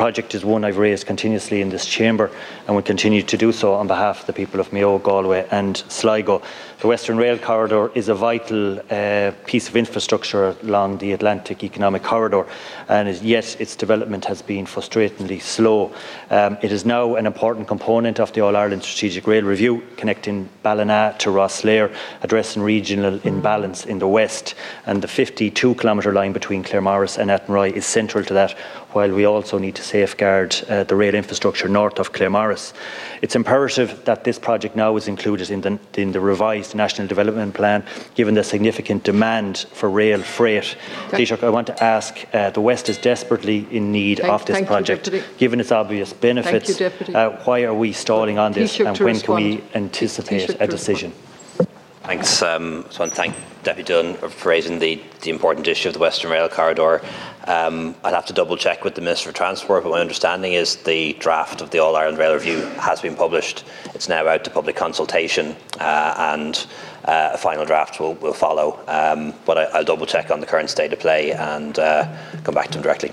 project is one I've raised continuously in this chamber and will continue to do so on behalf of the people of Mayo, Galway and Sligo. The Western Rail Corridor is a vital uh, piece of infrastructure along the Atlantic Economic Corridor and yet its development has been frustratingly slow. Um, it is now an important component of the All-Ireland Strategic Rail Review connecting Ballina to Rosslare, addressing regional imbalance in the west and the 52 kilometre line between Claremorris and Athenry is central to that while we also need to safeguard uh, the rail infrastructure north of Claremorris. It's imperative that this project now is included in the, in the revised National Development Plan, given the significant demand for rail freight. Taoiseach, I want to ask, uh, the West is desperately in need thank, of this project. You, given its obvious benefits, you, uh, why are we stalling on this Taoiseach and when respond. can we anticipate a decision? Thanks. Um, I want to thank Deputy Dunne for raising the, the important issue of the Western Rail Corridor. Um, I'd have to double check with the Minister for Transport, but my understanding is the draft of the All Ireland Rail Review has been published. It's now out to public consultation, uh, and uh, a final draft will, will follow. Um, but I, will double check on the current state of play and uh, come back to him directly.